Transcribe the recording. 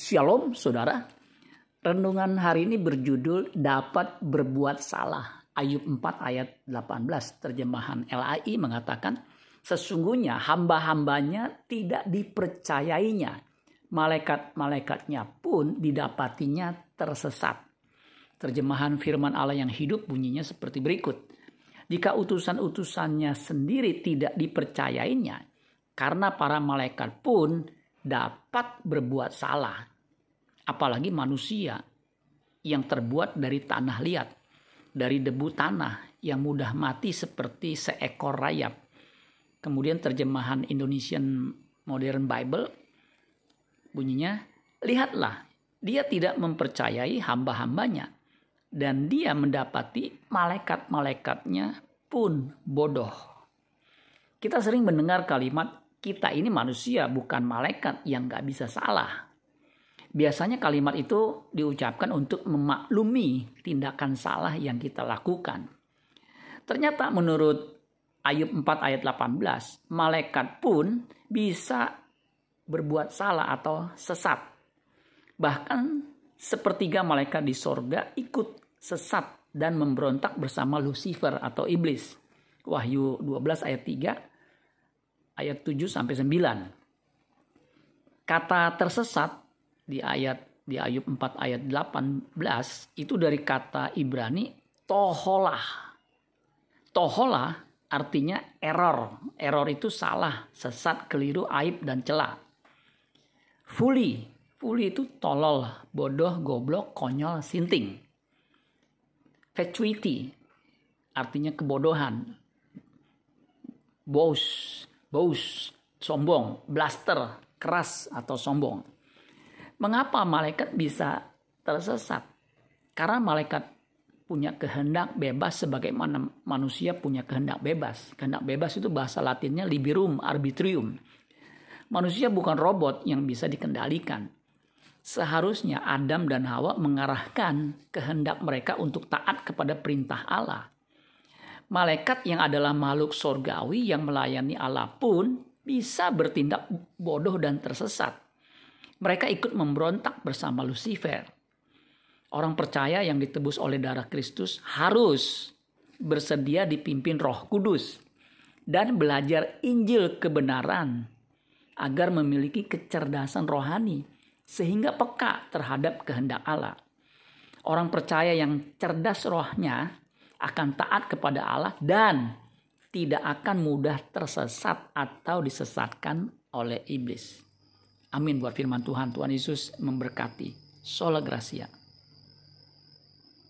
Shalom saudara. Renungan hari ini berjudul dapat berbuat salah. Ayub 4 ayat 18 terjemahan LAI mengatakan sesungguhnya hamba-hambanya tidak dipercayainya. Malaikat-malaikatnya pun didapatinya tersesat. Terjemahan firman Allah yang hidup bunyinya seperti berikut. Jika utusan-utusannya sendiri tidak dipercayainya, karena para malaikat pun dapat berbuat salah apalagi manusia yang terbuat dari tanah liat, dari debu tanah yang mudah mati seperti seekor rayap. Kemudian terjemahan Indonesian Modern Bible bunyinya, lihatlah, dia tidak mempercayai hamba-hambanya dan dia mendapati malaikat-malaikatnya pun bodoh. Kita sering mendengar kalimat kita ini manusia bukan malaikat yang gak bisa salah. Biasanya kalimat itu diucapkan untuk memaklumi tindakan salah yang kita lakukan. Ternyata menurut Ayub 4 ayat 18, malaikat pun bisa berbuat salah atau sesat. Bahkan sepertiga malaikat di sorga ikut sesat dan memberontak bersama Lucifer atau iblis. Wahyu 12 ayat 3 ayat 7 sampai 9. Kata tersesat di ayat di Ayub 4 ayat 18 itu dari kata Ibrani toholah. Toholah artinya error. Error itu salah, sesat, keliru, aib dan celah. Fully, fully itu tolol, bodoh, goblok, konyol, sinting. Fatuity artinya kebodohan. Bos, bos, sombong, blaster, keras atau sombong. Mengapa malaikat bisa tersesat? Karena malaikat punya kehendak bebas sebagaimana manusia punya kehendak bebas. Kehendak bebas itu bahasa latinnya liberum arbitrium. Manusia bukan robot yang bisa dikendalikan. Seharusnya Adam dan Hawa mengarahkan kehendak mereka untuk taat kepada perintah Allah. Malaikat yang adalah makhluk sorgawi yang melayani Allah pun bisa bertindak bodoh dan tersesat mereka ikut memberontak bersama Lucifer. Orang percaya yang ditebus oleh darah Kristus harus bersedia dipimpin Roh Kudus dan belajar Injil kebenaran agar memiliki kecerdasan rohani sehingga peka terhadap kehendak Allah. Orang percaya yang cerdas rohnya akan taat kepada Allah dan tidak akan mudah tersesat atau disesatkan oleh iblis. Amin buat firman Tuhan. Tuhan Yesus memberkati. Sola Gracia.